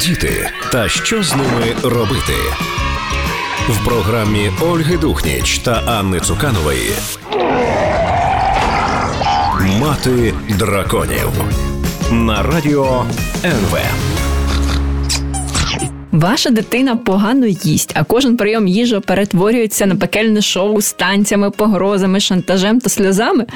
Діти та що з ними робити в програмі Ольги Духніч та Анни Цуканової. Мати драконів на радіо НВ. Ваша дитина погано їсть, а кожен прийом їжі перетворюється на пекельне шоу з танцями, погрозами, шантажем та сльозами.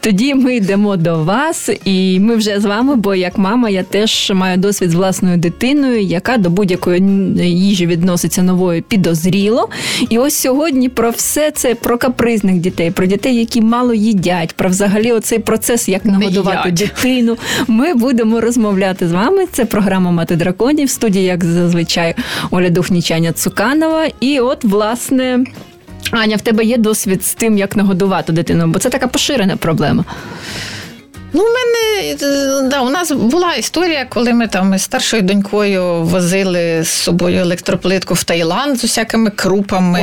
Тоді ми йдемо до вас, і ми вже з вами, бо як мама, я теж маю досвід з власною дитиною, яка до будь-якої їжі відноситься новою підозріло. І ось сьогодні про все це про капризних дітей, про дітей, які мало їдять, про взагалі оцей процес, як нагодувати дитину. Ми будемо розмовляти з вами. Це програма Мати драконів в студії, як зазвичай зазвичай Оля Духнічаня Цуканова. І от, власне, Аня, в тебе є досвід з тим, як нагодувати дитину, бо це така поширена проблема. Ну, у мене да, у нас була історія, коли ми там з старшою донькою возили з собою електроплитку в Таїланд з усякими крупами,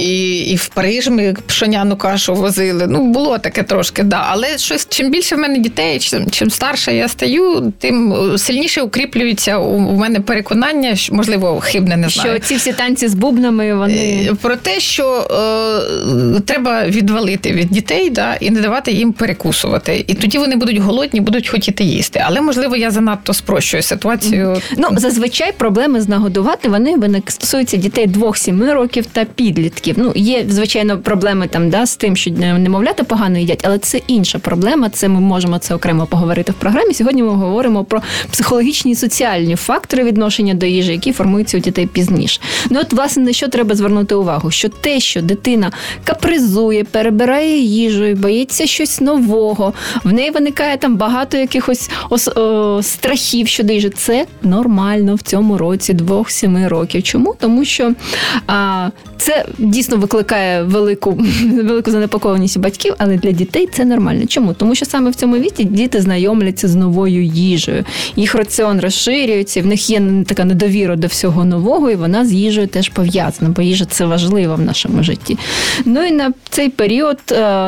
і і в Париж ми пшоняну кашу возили. Ну, було таке трошки, да. Але щось чим більше в мене дітей, чим чим старше я стаю, тим сильніше укріплюється у мене переконання, що можливо хибне не знаю. Що ці всі танці з бубнами вони е, про те, що е, треба відвалити від дітей, да, і не давати їм перекусувати. І тоді вони вони будуть голодні, будуть хотіти їсти. Але можливо я занадто спрощую ситуацію. Ну зазвичай проблеми з нагодувати вони виник стосуються дітей 2-7 років та підлітків. Ну є звичайно проблеми там да з тим, що немовлята погано їдять, але це інша проблема. Це ми можемо це окремо поговорити в програмі. Сьогодні ми говоримо про психологічні і соціальні фактори відношення до їжі, які формуються у дітей пізніше. Ну от власне на що треба звернути увагу? Що те, що дитина капризує, перебирає їжу, боїться щось нового, в неї виникає там багато якихось ос, о, страхів щодо їжі. Це нормально в цьому році двох-семи років. Чому? Тому що а, це дійсно викликає велику велику занепокоєність батьків, але для дітей це нормально. Чому? Тому що саме в цьому віці діти знайомляться з новою їжею. Їх раціон розширюється, в них є така недовіра до всього нового, і вона з їжею теж пов'язана, бо їжа це важливо в нашому житті. Ну і на цей період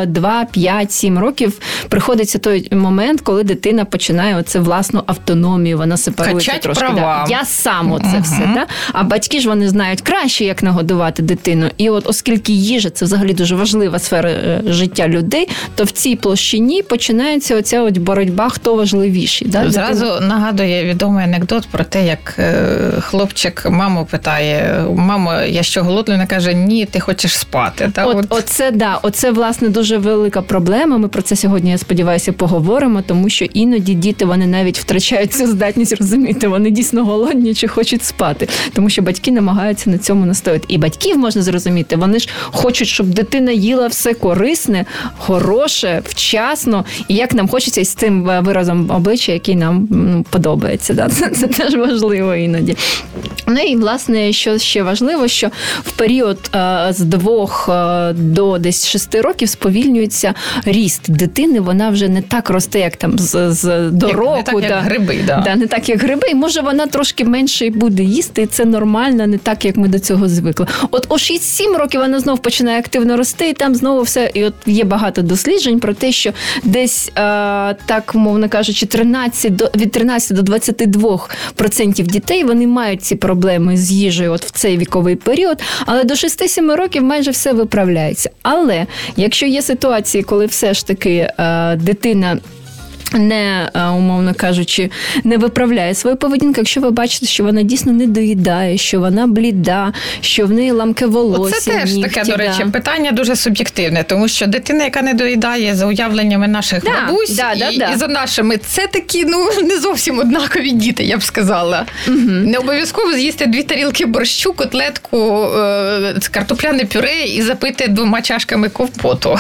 2, 5, 7 років приходиться той момент, коли дитина починає оце власну автономію, вона сепарується Качать трошки. Права. Да. Я сам оце uh все. Да? А батьки ж вони знають краще, як нагодувати дитину. І от, оскільки їжа це взагалі дуже важлива сфера е, життя людей, то в цій площині починається оця от боротьба, хто важливіший. Да? Зразу дитина. нагадує відомий анекдот про те, як е, хлопчик маму питає: мамо, я що голодний? Вона каже, ні, ти хочеш спати. Та, от, от... Оце да, оце власне дуже велика проблема. Ми про це сьогодні я сподіваюся поговоримо поговоримо, тому що іноді діти вони навіть втрачають цю здатність розуміти, вони дійсно голодні чи хочуть спати, тому що батьки намагаються на цьому настояти. І батьків можна зрозуміти, вони ж хочуть, щоб дитина їла все корисне, хороше, вчасно, і як нам хочеться з цим виразом обличчя, який нам ну, подобається. Да? Це, це теж важливо іноді. Ну і власне, що ще важливо, що в період а, з двох а, до десь шести років сповільнюється ріст дитини. Вона вже не так росте, як там з, з до як, року. Не так, як гриби, да. Да, не так, як гриби. І може вона трошки менше буде їсти, і це нормально, не так, як ми до цього звикли. От о 6-7 років вона знову починає активно рости, і там знову все. І от є багато досліджень про те, що десь а, так, мовно кажучи, 13 до від 13 до 22% дітей вони мають ці проблеми з їжею от в цей віковий період. Але до 6-7 років майже все виправляється. Але якщо є ситуації, коли все ж таки а, дитина не е, умовно кажучи, не виправляє свою поведінку, якщо ви бачите, що вона дійсно не доїдає, що вона бліда, що в неї ламке волосся. Це теж нігті, таке, до речі, да. питання дуже суб'єктивне, тому що дитина, яка не доїдає за уявленнями наших да, бабусь да, і, і за нашими, це такі ну не зовсім однакові діти, я б сказала. Угу. Не обов'язково з'їсти дві тарілки борщу, котлетку, е- картопляне пюре і запити двома чашками ковпоту.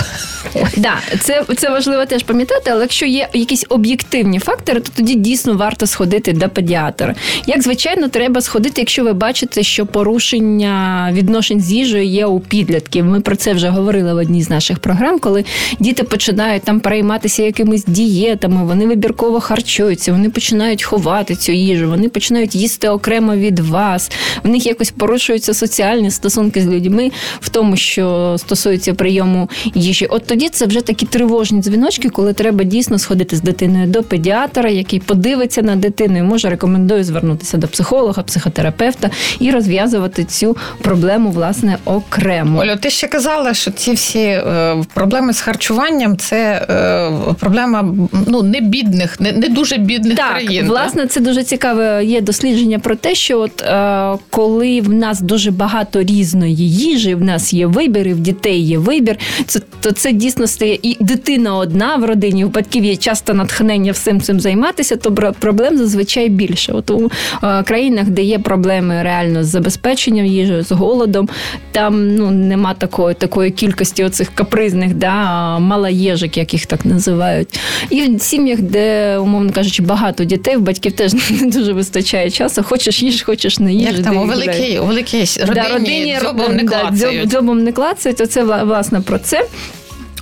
Да, це, це важливо теж пам'ятати, але якщо є якісь якісь об'єктивні фактори, то тоді дійсно варто сходити до педіатра. Як звичайно, треба сходити, якщо ви бачите, що порушення відношень з їжею є у підлітків. Ми про це вже говорили в одній з наших програм, коли діти починають там перейматися якимись дієтами, вони вибірково харчуються, вони починають ховати цю їжу, вони починають їсти окремо від вас. В них якось порушуються соціальні стосунки з людьми в тому, що стосується прийому їжі. От тоді це вже такі тривожні дзвіночки, коли треба дійсно сходити з дитиною до педіатра, який подивиться на дитину і може рекомендую звернутися до психолога, психотерапевта і розв'язувати цю проблему власне окремо. Олю, ти ще казала, що ці всі е, проблеми з харчуванням це е, проблема ну не бідних, не не дуже бідних так, країн. Власне, це дуже цікаве. Є дослідження про те, що от е, коли в нас дуже багато різної їжі, в нас є вибір, і в дітей є вибір, це то це дійсно стає і дитина одна в родині, у батьків є часто натхнення всім цим займатися, то проблем зазвичай більше. От у е, країнах, де є проблеми реально з забезпеченням їжі, з голодом, там ну нема такої такої кількості оцих капризних, да, малаєжик, як їх так називають. І в сім'ях, де, умовно кажучи, багато дітей, в батьків теж не дуже вистачає часу. Хочеш їж, хочеш не їж. Як там у великій, у великій родині, да, родині дзьобом не клацають. Дзьобом не клацають, оце власне про це.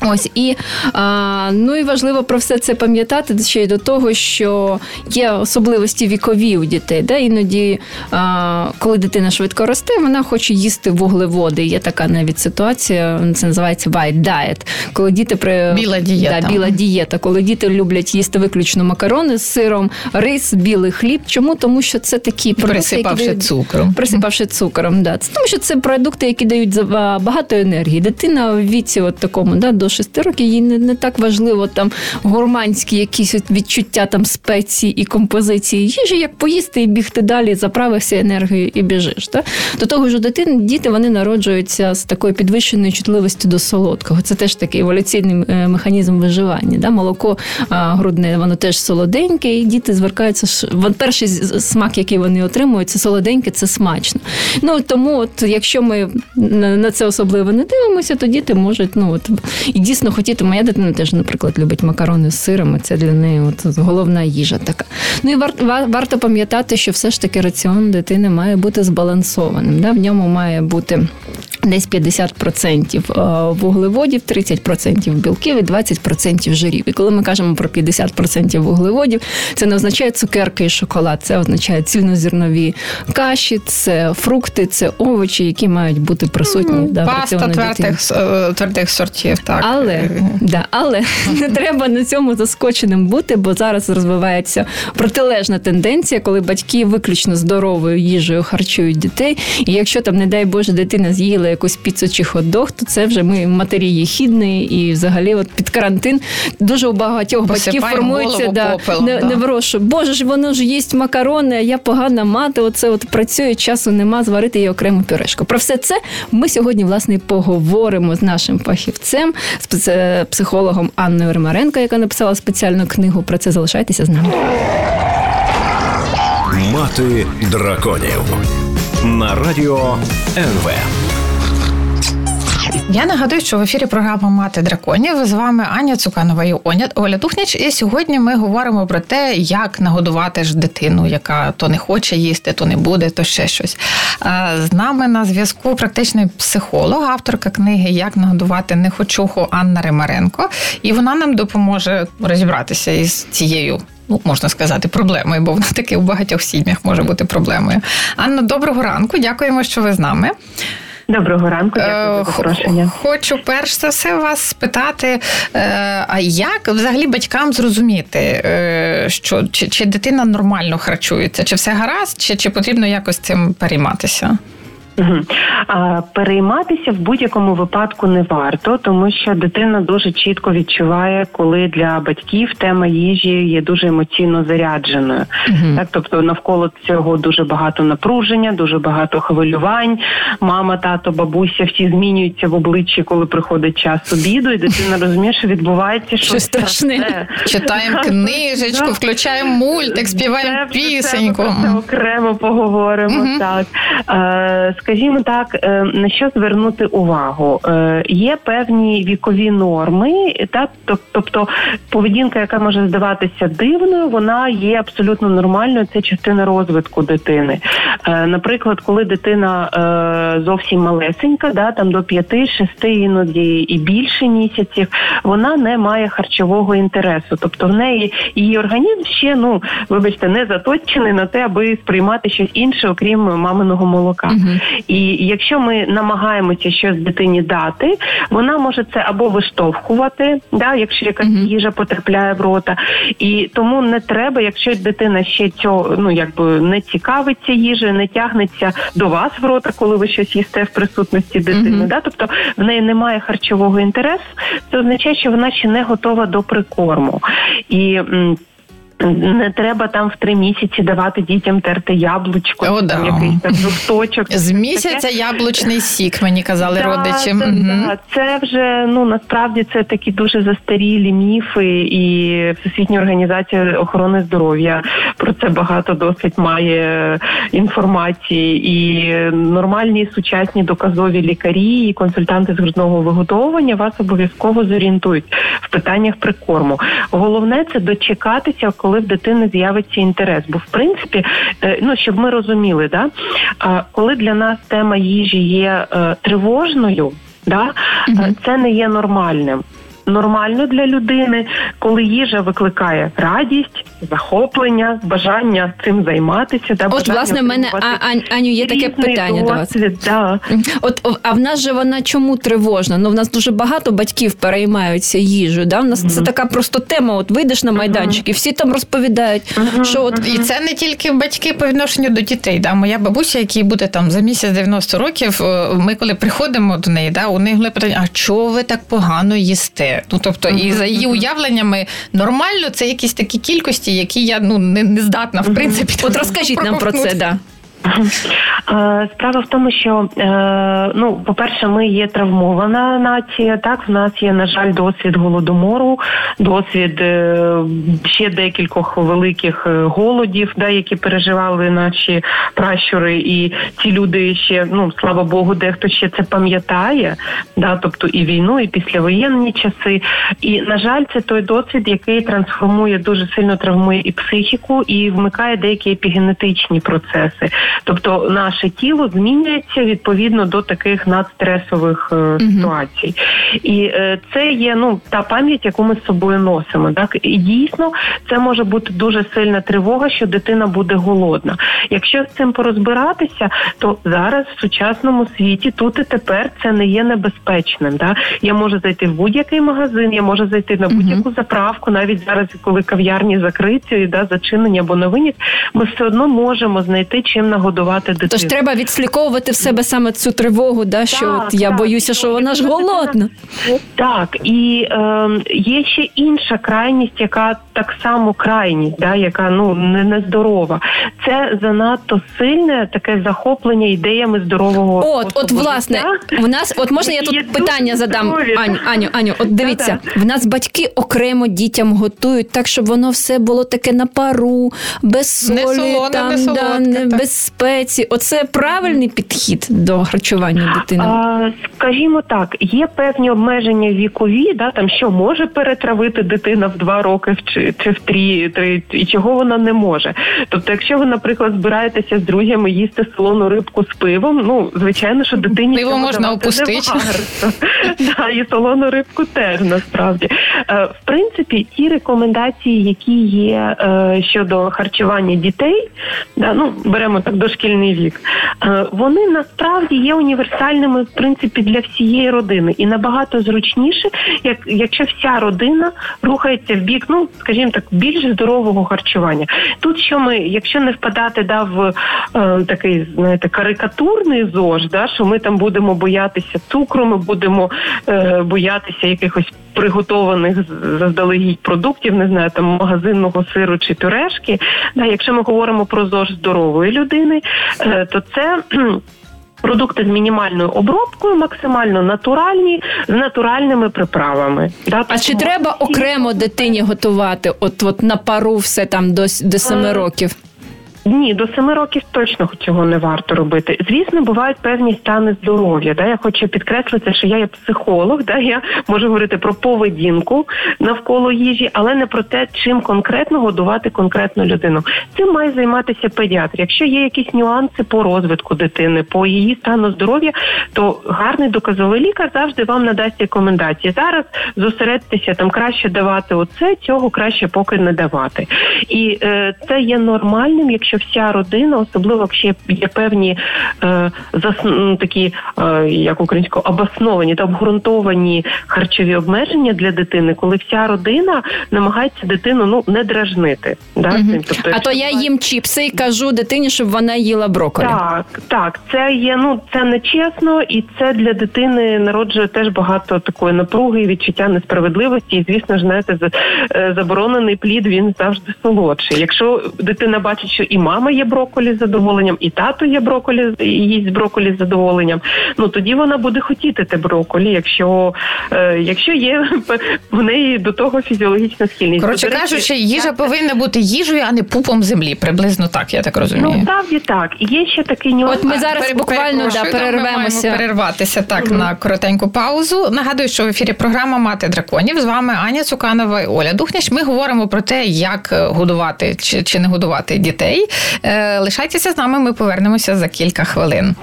Ось і а, ну і важливо про все це пам'ятати ще й до того, що є особливості вікові у дітей. Да? Іноді, а, коли дитина швидко росте, вона хоче їсти вуглеводи. Є така навіть ситуація, це називається white diet, коли діти при біла дієта. Да, біла дієта, коли діти люблять їсти виключно макарони з сиром, рис, білий хліб. Чому? Тому що це такі продукти, присипавши які цукром. Присипавши цукром, да. Тому, що це продукти, які дають багато енергії. Дитина в віці, от такому, да, до 6 років їй не, не так важливо там гурманські якісь відчуття там спеції і композиції їжі, як поїсти і бігти далі, заправився енергією і біжиш. Да? До того ж, дитини діти вони народжуються з такою підвищеною чутливістю до солодкого. Це теж такий еволюційний е, механізм виживання. Да? Молоко грудне, воно теж солоденьке, і діти звертаються. Перший смак, який вони отримують, це солоденьке, це смачно. Ну тому, от якщо ми на це особливо не дивимося, то діти можуть ну от і дійсно хотіти. Моя дитина теж, наприклад, любить макарони з сиром. Це для неї от головна їжа така. Ну і вар, варто пам'ятати, що все ж таки раціон дитини має бути збалансованим. Да? В ньому має бути. Десь 50% е, вуглеводів, 30% білків і 20% жирів. І коли ми кажемо про 50% вуглеводів, це не означає цукерки і шоколад, це означає цільнозернові каші, це фрукти, це овочі, які мають бути присутні mm, да, Паста твердих, е, твердих сортів. Так. Але да, але не треба на цьому заскоченим бути, бо зараз розвивається протилежна тенденція, коли батьки виключно здоровою їжею харчують дітей. І якщо там, не дай Боже, дитина з'їла якусь піцу чи хот-дог, то це вже ми матері є хідні, і взагалі, от під карантин дуже у багатьох батьків формується да, попелом, не, да. не врошу. Боже ж, воно ж їсть макарони, а я погана мати. Оце от працює, часу нема зварити її окрему пюрешку. Про все це ми сьогодні власне поговоримо з нашим фахівцем, з психологом Анною Римаренко, яка написала спеціальну книгу. Про це залишайтеся з нами. Мати драконів на радіо НВ. Я нагадую, що в ефірі програма Мати драконів з вами Аня Цуканова і Оля Тухніч. І сьогодні ми говоримо про те, як нагодувати ж дитину, яка то не хоче їсти, то не буде, то ще щось. З нами на зв'язку практичний психолог, авторка книги Як нагодувати нехочуху Анна Римаренко, і вона нам допоможе розібратися із цією. Ну, можна сказати, проблемою, бо вона таки у багатьох сім'ях може бути проблемою. Анна, доброго ранку. Дякуємо, що ви з нами. Доброго ранку, дякую за запрошення. Хочу перш за все вас спитати, е, а як взагалі батькам зрозуміти, е, що чи, чи дитина нормально харчується, чи все гаразд, чи, чи потрібно якось цим перейматися? Угу. А, Перейматися в будь-якому випадку не варто, тому що дитина дуже чітко відчуває, коли для батьків тема їжі є дуже емоційно зарядженою. Угу. Так, тобто навколо цього дуже багато напруження, дуже багато хвилювань. Мама, тато, бабуся всі змінюються в обличчі, коли приходить час обіду, і дитина розуміє, що відбувається щось страшне. Читаємо книжечку, включаємо мультик, співаємо пісеньку. Це окремо поговоримо. Угу. Так. Скажімо так, е, на що звернути увагу? Е, є певні вікові норми, так тобто поведінка, яка може здаватися дивною, вона є абсолютно нормальною. Це частина розвитку дитини. Е, наприклад, коли дитина зовсім малесенька, да там до 5-6 іноді і більше місяців, вона не має харчового інтересу, тобто в неї її організм ще ну вибачте не заточений на те, аби сприймати щось інше, окрім маминого молока. uh І якщо ми намагаємося щось дитині дати, вона може це або виштовхувати, да, якщо якась mm-hmm. їжа потрапляє в рота, і тому не треба, якщо дитина ще цього ну якби не цікавиться їжею, не тягнеться до вас в рота, коли ви щось їсте в присутності дитини. Mm-hmm. Да, тобто в неї немає харчового інтересу, це означає, що вона ще не готова до прикорму і. Не треба там в три місяці давати дітям терти яблучко, О, да. якийсь там жовточок. З місяця яблучний сік, мені казали да, родичі. Це, угу. да, це вже ну насправді це такі дуже застарілі міфи, і Всесвітня організація охорони здоров'я про це багато досить має інформації. І нормальні сучасні доказові лікарі і консультанти з грудного виготовлення вас обов'язково зорієнтують в питаннях прикорму. Головне це дочекатися, коли в дитини з'явиться інтерес. Бо в принципі, ну щоб ми розуміли, да коли для нас тема їжі є е, тривожною, да угу. це не є нормальним нормально для людини, коли їжа викликає радість, захоплення, бажання цим займатися. Да, От власне в мене а, Аню є таке питання досвід, до вас. Да. От а в нас же вона чому тривожна? Ну в нас дуже багато батьків переймаються їжею. Да? В нас mm-hmm. це така просто тема. От вийдеш на майданчик, і всі там розповідають, mm-hmm. що от і це не тільки батьки по відношенню до дітей. Да? Моя бабуся, якій буде там за місяць 90 років, ми коли приходимо до неї, да, у неї питання: а чого ви так погано їсте? Ну тобто, і за її уявленнями нормально це якісь такі кількості, які я ну не, не здатна в принципі. От розкажіть нам про це, да. Справа в тому, що ну, по-перше, ми є травмована нація. Так, в нас є, на жаль, досвід голодомору, досвід е, ще декількох великих е, голодів, да, які переживали наші пращури, і ці люди ще, ну слава Богу, дехто ще це пам'ятає, да, тобто і війну, і післявоєнні часи. І на жаль, це той досвід, який трансформує дуже сильно травмує і психіку, і вмикає деякі епігенетичні процеси. Тобто наше тіло змінюється відповідно до таких надстресових е, ситуацій, і е, це є ну та пам'ять, яку ми з собою носимо. Так і дійсно це може бути дуже сильна тривога, що дитина буде голодна. Якщо з цим порозбиратися, то зараз в сучасному світі тут і тепер це не є небезпечним. Так? Я можу зайти в будь-який магазин, я можу зайти на будь-яку заправку, навіть зараз, коли кав'ярні закриті, да зачинені або новині, ми все одно можемо знайти чим нагодувати дитину. Тож треба відсліковувати в себе саме цю тривогу, да, що так, от я так, боюся, що вона ж голодна. Так, і е, є ще інша крайність, яка так само крайність, да, яка ну не нездорова. Це занадто сильне таке захоплення ідеями здорового. От, от власне, в нас, от можна я тут питання задам, Аню, Аню, Аню, от дивіться, в нас батьки окремо дітям готують так, щоб воно все було таке на пару, без солі, не солоне, там, не солодке, да, не, без спеції. Оце правильний підхід до харчування дитини? А, Скажімо так, є певні обмеження вікові, да, там що може перетравити дитина в два роки чи, чи в три, три, і чого вона не може. Тобто, якщо ви, наприклад, збираєтеся з друзями їсти солону рибку з пивом, ну звичайно, що дитині пиво можна опустити. Да, і солону рибку теж насправді. Е, в принципі, ті рекомендації, які є е, щодо харчування дітей, да, ну беремо так дошкільний вік, е, вони насправді є універсальними в принципі для всієї родини і набагато зручніше, як якщо вся родина рухається в бік, ну скажімо так, більш здорового харчування. Тут що ми, якщо не впадати да, в е, такий знаєте, карикатурний зож, да, що ми там будемо боятися цукру, ми будемо е, боятися якихось приготованих заздалегідь продуктів, не знаю, там магазинного сиру чи пюрешки. Да, Якщо ми говоримо про ЗОЖ здорової людини, е, то це. Продукти з мінімальною обробкою, максимально натуральні, з натуральними приправами. Да, А чи треба окремо дитині готувати? От от на пару все там до до семи е, років? Ні, до семи років точно цього не варто робити. Звісно, бувають певні стани здоров'я. Да? Я хочу підкреслити, що я є психолог, да? я можу говорити про поведінку навколо їжі, але не про те, чим конкретно годувати конкретну людину. Цим має займатися педіатр. Якщо є якісь нюанси по розвитку дитини, по її стану здоров'я, то гарний доказовий лікар завжди вам надасть рекомендації. Зараз зосередьтеся там краще давати оце, цього краще поки не давати. І е, це є нормальним, якщо що вся родина, особливо якщо є певні е, зас, такі, е, як українською, обосновані та обґрунтовані харчові обмеження для дитини, коли вся родина намагається дитину ну не дражнити. Да? Угу. Тобто, а то я їм чіпси і кажу дитині, щоб вона їла брокколі. Так, так, це є ну це нечесно, і це для дитини народжує теж багато такої напруги, і відчуття несправедливості. І звісно ж, знаєте, е, заборонений плід він завжди солодший. Якщо дитина бачить, що і мама є брокколі з задоволенням, і тато є брокколі, їсть брокколі з задоволенням, ну тоді вона буде хотіти те брокколі, якщо е, якщо є в неї до того фізіологічна схильність. Коротше кажучи, їжа повинна бути їжею, а не пупом землі. Приблизно так, я так розумію. Ну справді так. Є ще такий нюанс. От ми зараз буквально да, перервемося. Ми перерватися так угу. на коротеньку паузу. Нагадую, що в ефірі програма Мати драконів з вами Аня Цуканова і Оля Духняч. Ми говоримо про те, як е, годувати чи, чи не годувати дітей. Е, Лишайтеся з нами. Ми повернемося за кілька хвилин.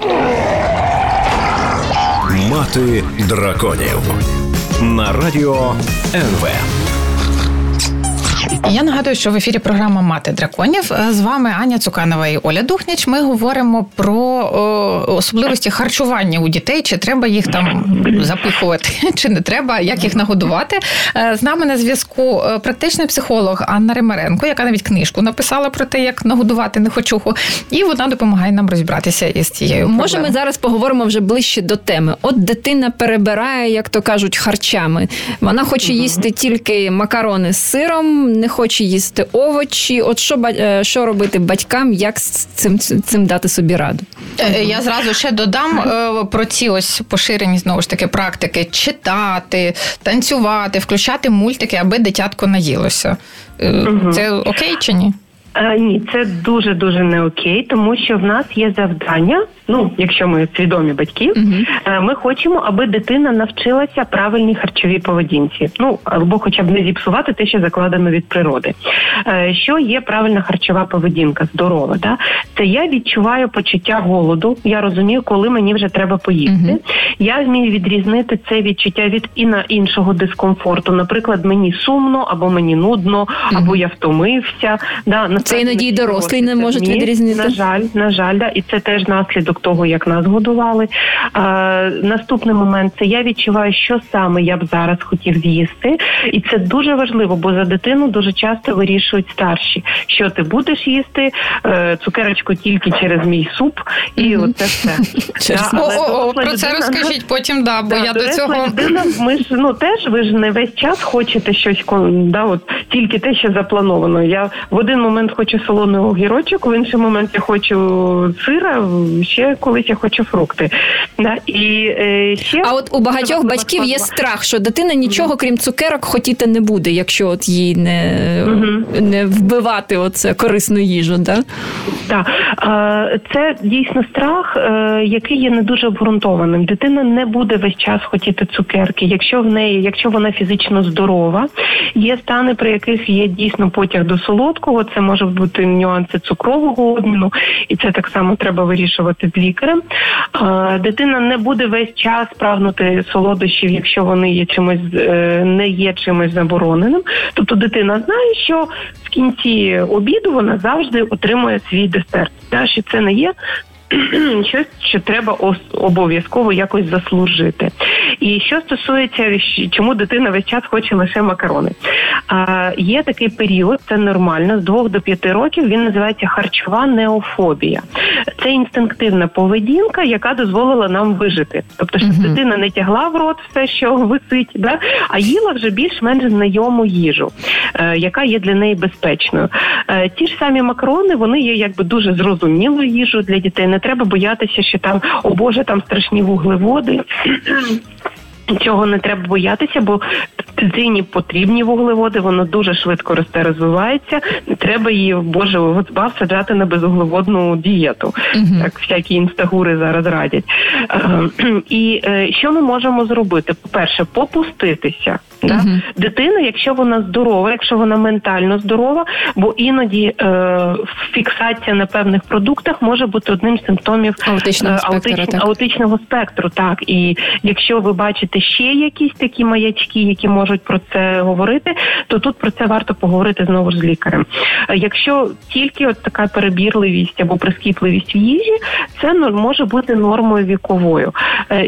Мати драконів на радіо НВ. Я нагадую, що в ефірі програма Мати драконів е, з вами Аня Цуканова і Оля Духніч. Ми говоримо про о, особливості харчування у дітей, чи треба їх там запихувати, чи не треба, як їх нагодувати. Е, з нами на зв'язку е, практичний психолог Анна Римаренко, яка навіть книжку написала про те, як нагодувати нехочуху, і вона допомагає нам розібратися із цією. проблемою. Може, ми зараз поговоримо вже ближче до теми. От дитина перебирає, як то кажуть, харчами. Вона хоче їсти тільки макарони з сиром не хоче їсти овочі. От що е, що робити батькам, як з цим цим дати собі раду? Е, я зразу ще додам е, про ці ось поширені знову ж таки практики: читати, танцювати, включати мультики, аби дитятко наїлося. Це окей чи ні? Е, ні, це дуже дуже не окей, тому що в нас є завдання. Ну, якщо ми свідомі батьки, uh-huh. ми хочемо, аби дитина навчилася правильній харчовій поведінці. Ну або, хоча б не зіпсувати те, що закладено від природи. Е, що є правильна харчова поведінка, здорова? Да? Це я відчуваю почуття голоду. Я розумію, коли мені вже треба поїсти. Uh-huh. Я вмію відрізнити це відчуття від і на іншого дискомфорту. Наприклад, мені сумно, або мені нудно, або я втомився. Да, це іноді дорослий не можуть відрізнити. На жаль, на жаль, да, і це теж наслідок того, як нас годували. А, Наступний момент це я відчуваю, що саме я б зараз хотів з'їсти, і це дуже важливо, бо за дитину дуже часто вирішують старші, що ти будеш їсти е, цукерочку тільки через мій суп, і mm-hmm. оце все. Про це розкажіть потім, да, бо я до цього людина. Ми ж ну теж ви ж не весь час хочете щось да, от тільки те, що заплановано. Я в один момент момент хочу солоний огірочок, в інший момент я хочу сира, ще колись я хочу фрукти. Да? І е, ще А от у багатьох батьків є страх, що дитина нічого, крім цукерок, хотіти не буде, якщо от їй не угу. не вбивати оце корисну їжу. Да? Так, це дійсно страх, е, який є не дуже обґрунтованим. Дитина не буде весь час хотіти цукерки, якщо в неї, якщо вона фізично здорова, є стани, при яких є дійсно потяг до солодкого. Це може бути нюанси цукрового обміну, і це так само треба вирішувати лікарем. Дитина не буде весь час прагнути солодощів, якщо вони є чимось е, не є чимось забороненим. Тобто дитина знає, що в кінці обіду вона завжди отримує свій десерт. Що це не є щось, що треба обов'язково якось заслужити. І що стосується чому дитина весь час хоче лише макарони, а є такий період, це нормально, з двох до п'яти років він називається харчова неофобія. Це інстинктивна поведінка, яка дозволила нам вижити. Тобто, щоб uh-huh. дитина не тягла в рот все, що висить, да? а їла вже більш-менш знайому їжу, е, яка є для неї безпечною. Е, ті ж самі макарони, вони є якби дуже зрозумілою їжу для дітей треба боятися, що там о Боже, там страшні вуглеводи. Цього не треба боятися, бо дитині потрібні вуглеводи, воно дуже швидко росте, розвивається. Не треба її, боже, в саджати на безуглеводну дієту. Uh-huh. Так всякі інстагури зараз радять. Е, і е, що ми можемо зробити? По перше, попуститися. Да? Uh-huh. Дитина, якщо вона здорова, якщо вона ментально здорова, бо іноді е, фіксація на певних продуктах може бути одним з симптомів аутичного, е, так. аутичного спектру. Так і якщо ви бачите ще якісь такі маячки, які можуть про це говорити, то тут про це варто поговорити знову ж з лікарем. Якщо тільки от така перебірливість або прискіпливість в їжі, це може бути нормою віковою.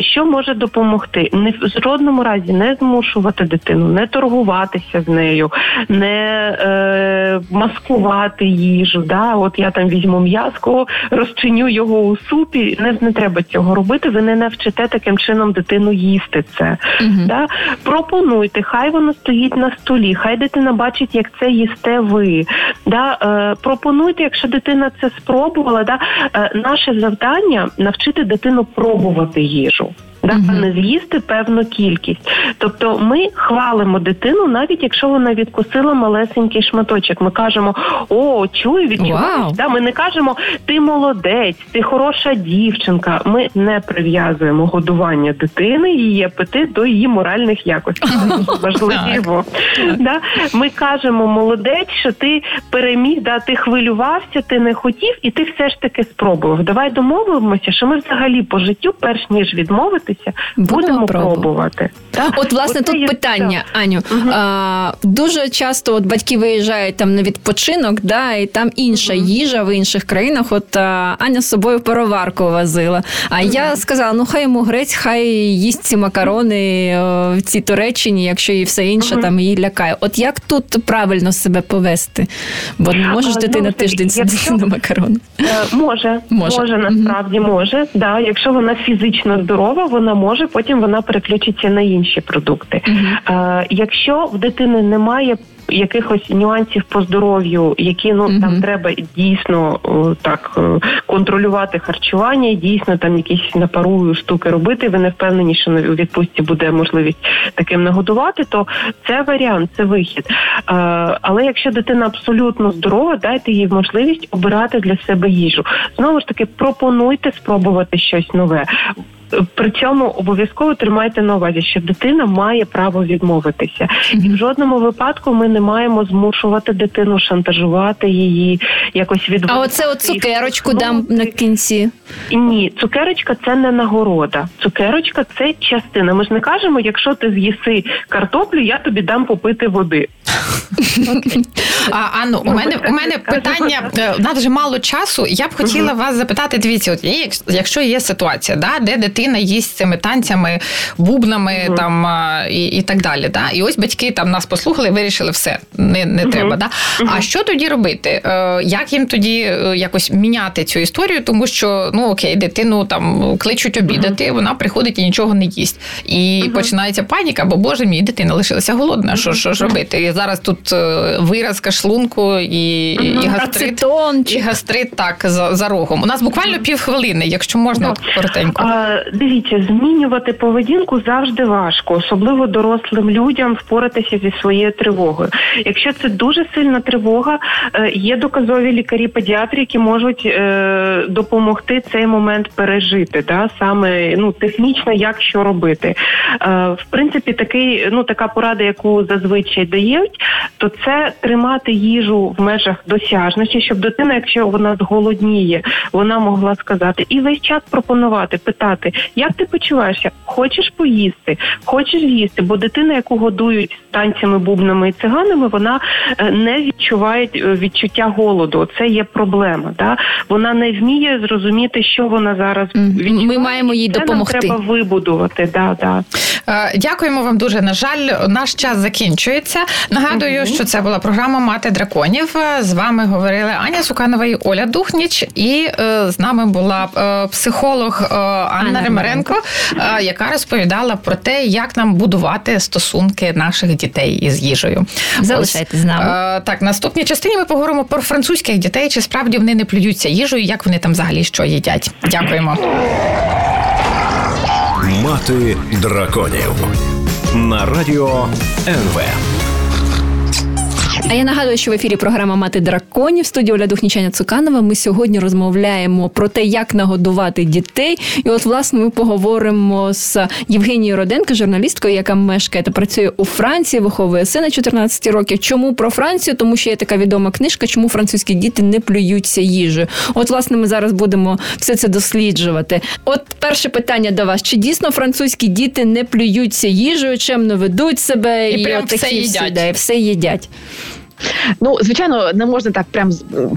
Що може допомогти? Не в жодному разі не змушувати дитину, не торгуватися з нею, не е, маскувати їжу. Да? От я там візьму м'язко, розчиню його у супі. Не не треба цього робити. Ви не навчите таким чином дитину їсти це. Uh Да? Пропонуйте, хай воно стоїть на столі, хай дитина бачить, як це їсте ви. Да? Е, Пропонуйте, якщо дитина це спробувала, да? е, наше завдання навчити дитину пробувати їжу да, uh-huh. а не з'їсти певну кількість. Тобто ми хвалимо дитину, навіть якщо вона відкусила малесенький шматочок. Ми кажемо, о, чую, відчуваєш. Да, Ми не кажемо ти молодець, ти хороша дівчинка. Ми не прив'язуємо годування дитини, її апетит до її моральних якостей. Важливо. Да? Ми кажемо, молодець, що ти переміг, да, ти хвилювався, ти не хотів, і ти все ж таки спробував. Давай домовимося, що ми взагалі по життю, перш ніж відмовити подивитися, будемо, будемо пробувати. Так? От власне Оце тут є... питання, так. Аню. Угу. А, Дуже часто от батьки виїжджають там на відпочинок, да, і там інша угу. їжа в інших країнах. От а, Аня з собою пароварку возила. А угу. я сказала: ну хай йому грець, хай їсть ці макарони в цій Туреччині, якщо і все інше там її лякає. От як тут правильно себе повести? Бо не можеш дитина ну, тиждень сидіти на макарони. Е, може, може, може насправді може. Да, Якщо вона фізично здорова, вона вона може, потім вона переключиться на інші продукти. Uh-huh. Е, Якщо в дитини немає якихось нюансів по здоров'ю, які ну uh-huh. там треба дійсно так е, контролювати харчування, дійсно там якісь на пару штуки робити. Ви не впевнені, що у відпустці буде можливість таким нагодувати, то це варіант, це вихід. Е, але якщо дитина абсолютно здорова, дайте їй можливість обирати для себе їжу. Знову ж таки, пропонуйте спробувати щось нове. При цьому обов'язково тримайте на увазі, що дитина має право відмовитися, і в жодному випадку ми не маємо змушувати дитину шантажувати її, якось відводити. А оце от цукерочку дам на кінці. Ні, цукерочка це не нагорода. Цукерочка це частина. Ми ж не кажемо, якщо ти з'їси картоплю, я тобі дам попити води. А, Анну, у мене у мене питання е, у нас вже мало часу. Я б хотіла вас запитати. Дивіться, от є, якщо є ситуація, да, де дитина їсть цими танцями, бубнами там і і так далі. Да? І ось батьки там нас послухали, вирішили все, не не треба. Да? А що тоді робити? Е, як їм тоді е, якось міняти цю історію? Тому що ну окей, дитину там кличуть обідати, вона приходить і нічого не їсть. І починається паніка, бо боже мій дитина лишилася голодна. Що що ж робити? І зараз тут е, виразка шлунку і і гастрит, Ацетон. і гастрит так за за рогом. У нас буквально півхвилини, якщо можна от коротенько. А, Дивіться, змінювати поведінку завжди важко, особливо дорослим людям впоратися зі своєю тривогою. Якщо це дуже сильна тривога, е, є доказові лікарі-педіатри, які можуть е, допомогти цей момент пережити, да саме ну технічно, як що робити. В принципі, такий ну така порада, яку зазвичай дають то це тримати їжу в межах досяжності, щоб дитина, якщо вона зголодніє, вона могла сказати і весь час пропонувати, питати, як ти почуваєшся, хочеш поїсти, хочеш їсти, бо дитина, яку годують танцями, бубнами і циганами, вона е, не відчуває е, відчуття голоду. Це є проблема. Да? Вона не вміє зрозуміти, що вона зараз відчуває. Ми маємо їй допомогти. Нам треба вибудувати. Да, да. Е, дякуємо вам дуже. На жаль, наш час закінчується. Нагадую, що це була програма Мати драконів. З вами говорили Аня Суканова і Оля Духніч, і з нами була психолог е, Анна Ремаренко, е, яка розповідала про те, як нам будувати стосунки наших дітей із їжею. Залишайтесь з нами. Е, так, наступній частині ми поговоримо про французьких дітей, чи справді вони не плюються їжею, як вони там взагалі що їдять. Дякуємо. Мати драконів на радіо НВ. А я нагадую, що в ефірі програма Мати драконів студії Оля Духнічаня Цуканова. Ми сьогодні розмовляємо про те, як нагодувати дітей. І от, власне, ми поговоримо з Євгенією Роденко, журналісткою, яка мешкає та працює у Франції, виховує сина 14 років. Чому про Францію? Тому що є така відома книжка, чому французькі діти не плюються їжею. От, власне, ми зараз будемо все це досліджувати. От перше питання до вас: чи дійсно французькі діти не плюються їжею, чемно ведуть себе І прям от такі все всі, їдять. да, і все їдять? Ну, звичайно, не можна так прям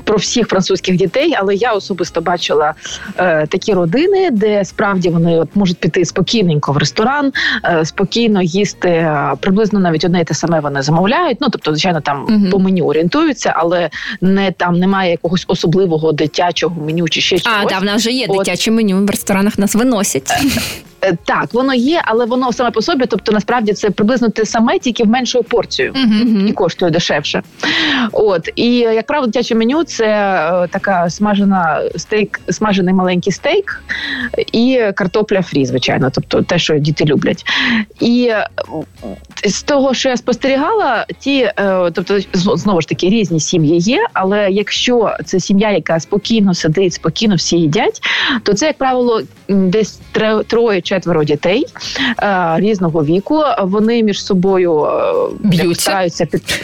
про всіх французьких дітей, але я особисто бачила е, такі родини, де справді вони от можуть піти спокійненько в ресторан, е, спокійно їсти приблизно навіть одне і те саме вони замовляють. Ну тобто, звичайно, там Мгм. по меню орієнтуються, але не там немає якогось особливого дитячого меню чи ще чогось. А, да, в нас вже є От. дитяче меню в ресторанах нас виносять. Е, Так, воно є, але воно саме по собі, тобто насправді це приблизно те саме, тільки в меншою порцією. і коштує дешевше. От і як правило, дитяче меню це е, така смажена стейк, смажений маленький стейк і картопля фрі, звичайно, тобто те, що діти люблять. І е, з того, що я спостерігала, ті, е, тобто знову ж таки різні сім'ї є, але якщо це сім'я, яка спокійно сидить, спокійно всі їдять, то це, як правило, десь тре- троє-четверо дітей е, різного віку. Вони між собою е, Б'ються? під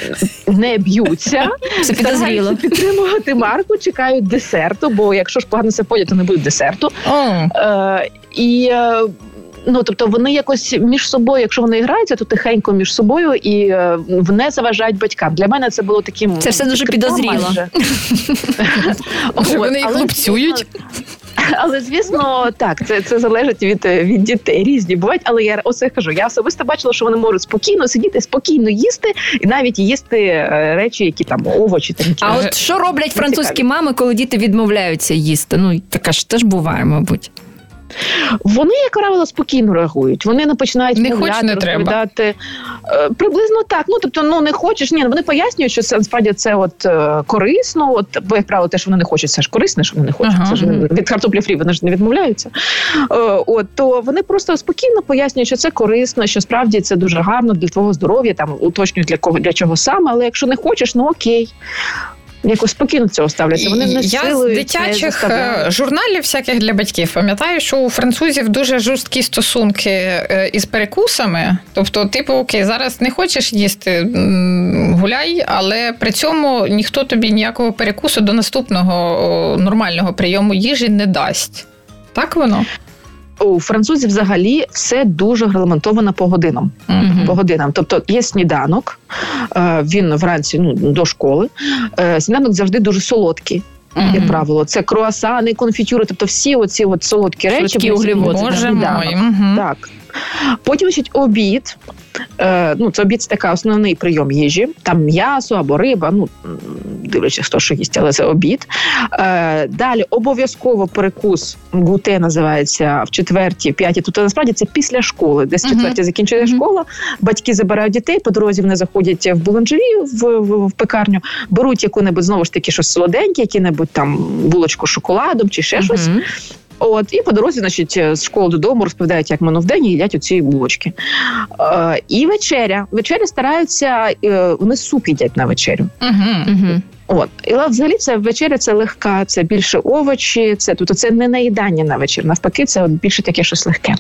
не б'ються, Це підозріло. підтримувати марку, чекають десерту. Бо якщо ж погано себе подять, то не буде десерту. Е, і Ну, тобто вони якось між собою, якщо вони граються, то тихенько між собою і е, не заважають батькам. Для мене це було таким Це все дуже підозріло. вони їх лупцюють? Але звісно, так, це, це залежить від, е, від дітей. Різні бувають, але я оце кажу. Я особисто бачила, що вони можуть спокійно сидіти, спокійно їсти, і навіть їсти е, речі, які там овочі там А от що роблять французькі мами, коли діти відмовляються їсти? Ну така ж теж буває, мабуть. Вони, як правило, спокійно реагують. Вони не починають Не мовляти, хоч, не розповідати. Е, Приблизно так. Ну тобто, ну не хочеш. Ні, ну, вони пояснюють, що це насправді це от е, корисно. От бо як правило, те, що вони не хочуть, це ж корисне, що вони не хочуть. Ага. Це ж від картоплі фрі вони ж не відмовляються. Е, От то вони просто спокійно пояснюють, що це корисно, що справді це дуже гарно для твого здоров'я. Там уточнюють для кого для чого саме. Але якщо не хочеш, ну окей. Якось спокійно до цього ставляться. Вони не Я з не дитячих е, журналів, всяких для батьків, пам'ятаю, що у французів дуже жорсткі стосунки е, із перекусами. Тобто, типу, окей, зараз не хочеш їсти, гуляй, але при цьому ніхто тобі ніякого перекусу до наступного нормального прийому їжі не дасть. Так воно? У французів взагалі все дуже регламентовано по годинам. Мгм. По годинам. Тобто є сніданок, е, він вранці ну, до школи. Е, Сніданок завжди дуже солодкий. Як правило, це круасани, конфітюри, тобто всі оці от солодкі речі. Швидкі вони углеводи, Боже мой. Так. Потім значить, обід. Е, ну, це обід це така основний прийом їжі. Там м'ясо або риба, ну дивлячись, хто що їсть, але це обід. Е, далі обов'язково перекус гуте називається в четвертій, п'ятій. Тут насправді це після школи. Десь в четвертій закінчує школа. Батьки забирають дітей. По дорозі вони заходять в буланжері в, в, в пекарню, беруть яку-небудь знову ж таки щось солоденьке, які-небудь там булочку з шоколадом чи ще щось. От і по дорозі, значить, з школи додому розповідають, як минув день і їдять оці булочки. Е, і вечеря. Вечеря стараються, е, вони суп їдять на вечерю. Мгм. Мгм. От, і взагалі це вечеря це легка, це більше овочі, це тобто це не наїдання на вечір. Навпаки, це от більше таке щось легке.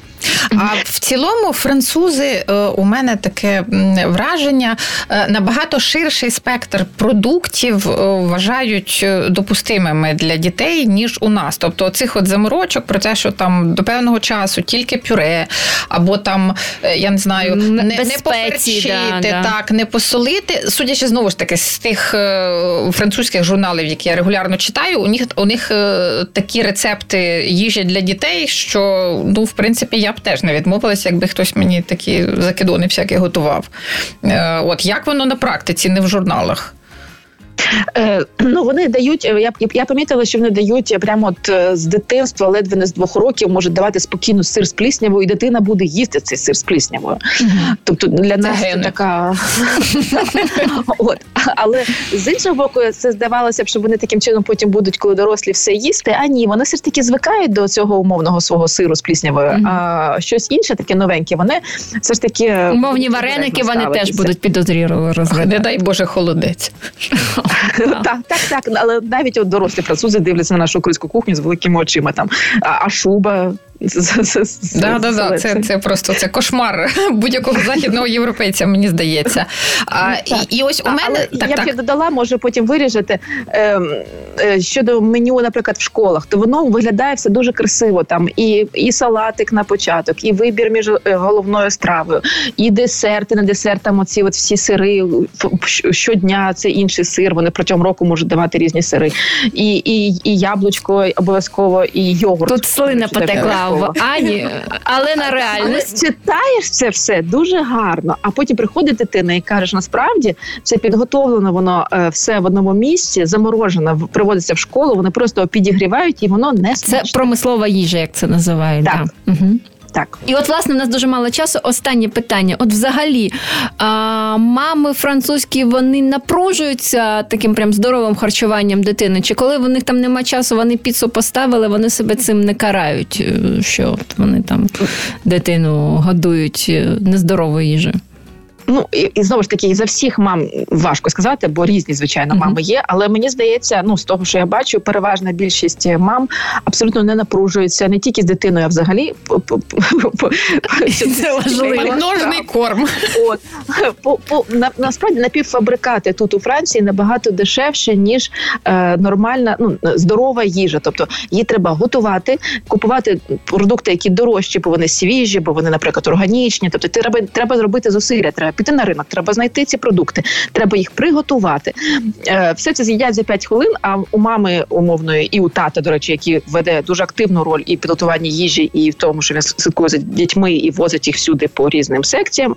А в цілому французи е, у мене таке враження е, набагато ширший спектр продуктів е, вважають допустимими для дітей ніж у нас. Тобто цих от заморочок про те, що там до певного часу тільки пюре, або там я не знаю, не, не поперчити, да, да. так не посолити. Судячи знову ж таки з тих французьких журналів, які я регулярно читаю, у них у них е, такі рецепти їжі для дітей, що ну в принципі я б теж не відмовилася, якби хтось мені такі закидони всякі готував. Е, От як воно на практиці, не в журналах. Е, ну вони дають. е, Я я помітила, що вони дають прямо от е, з дитинства, ледве не з двох років, можуть давати спокійно сир з пліснявою, і дитина буде їсти цей сир з пліснявою. Тобто для нас це така от але з іншого боку, це здавалося б, що вони таким чином потім будуть, коли дорослі все їсти. А ні, вони все ж таки звикають до цього умовного свого сиру з пліснявою. Мгм. А щось інше, таке новеньке. Вони все ж таки Умовні вареники, вони теж будуть підозріло Не дай Боже, холодець. Так, так, так. Але навіть от дорослі французи дивляться на нашу українську кухню з великими очима. Там а, шуба Да, да, да. Це, це просто це кошмар будь-якого західного європейця, мені здається. А, і, і ось у А, мене але так, я б додала, може потім виріжете ем, е, щодо меню, наприклад, в школах, то воно виглядає все дуже красиво. Там і, і салатик на початок, і вибір між е, головною стравою, і десерти на десерт. Там оці от всі сири щодня. Це інший сир. Вони протягом року можуть давати різні сири. І, і, і яблучко обов'язково, і йогурт. Тут слина потекла в. Ані, але на Але читаєш це все дуже гарно, а потім приходить дитина і кажеш, насправді це підготовлено, воно е, все в одному місці, заморожено, приводиться в школу, вони просто підігрівають і воно не Це промислова їжа, як це називають. Так. Да. Угу. Так. І от, власне, в нас дуже мало часу. Останнє питання. От, взагалі, а, мами французькі вони напружуються таким прям здоровим харчуванням дитини? Чи коли в них там нема часу, вони піцу поставили, вони себе цим не карають, е, що от вони там дитину годують е, нездоровою їжею? Ну і, і знову ж таки, і за всіх мам важко сказати, бо різні, звичайно, мами є. Але мені здається, ну з того, що я бачу, переважна більшість мам абсолютно не напружується не тільки з дитиною, а взагалі Це важливо. Корм. От по, по насправді напівфабрикати тут у Франції набагато дешевше ніж е, нормальна, ну здорова їжа. Тобто її треба готувати, купувати продукти, які дорожчі, бо вони свіжі, бо вони, наприклад, органічні. Тобто треба, треба зробити зусилля, треба піти на ринок, треба знайти ці продукти, треба їх приготувати. Е, все це з'їдять за 5 хвилин. А у мами умовної і у тата, до речі, який веде дуже активну роль і в підготуванні їжі, і в тому, що він слідкує за дітьми і возить їх всюди по різним секціям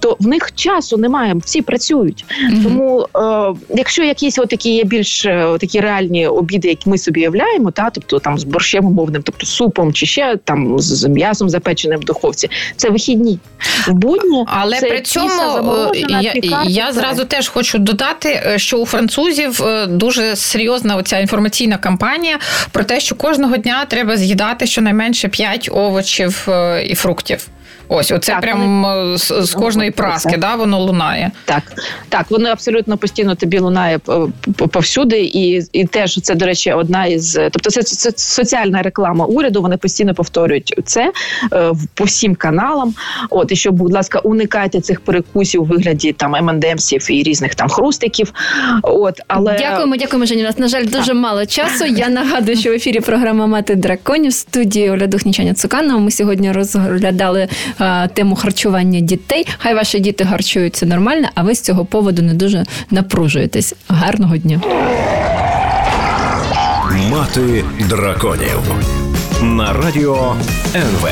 то в них часу немає, всі працюють. Тому, е, якщо якісь такі є більш е, такі реальні обіди, які ми собі уявляємо, та тобто там з борщем умовним, тобто супом чи ще там з м'ясом запеченим в духовці, це вихідні. В будні Але це при цьому е, я, я зразу теж хочу додати, е, що у французів е, дуже серйозна оця інформаційна кампанія про те, що кожного дня треба з'їдати щонайменше 5 овочів і фруктів. Ось, оце Так, прям е, з, з кожної праски, да, воно лунає. Так, так, воно абсолютно постійно тобі лунає повсюди, і, і теж це, до речі, одна із тобто, це, це соціальна реклама уряду. Вони постійно повторюють це е, по всім каналам. От і що, будь ласка, уникайте цих перекусів у вигляді там МНДМсів і різних там хрустиків. От, але Дякуємо, дякуємо, Жені. У нас, на жаль, дуже мало часу. Я нагадую, що в ефірі програма Мати драконів в студії Оля Духнічаня Цуканова. Ми сьогодні розглядали тему харчування дітей. Хай ваші діти харчуються нормально, а ви з цього поводу не дуже напружуєтесь. Гарного дня. Мати драконів на радіо НВ.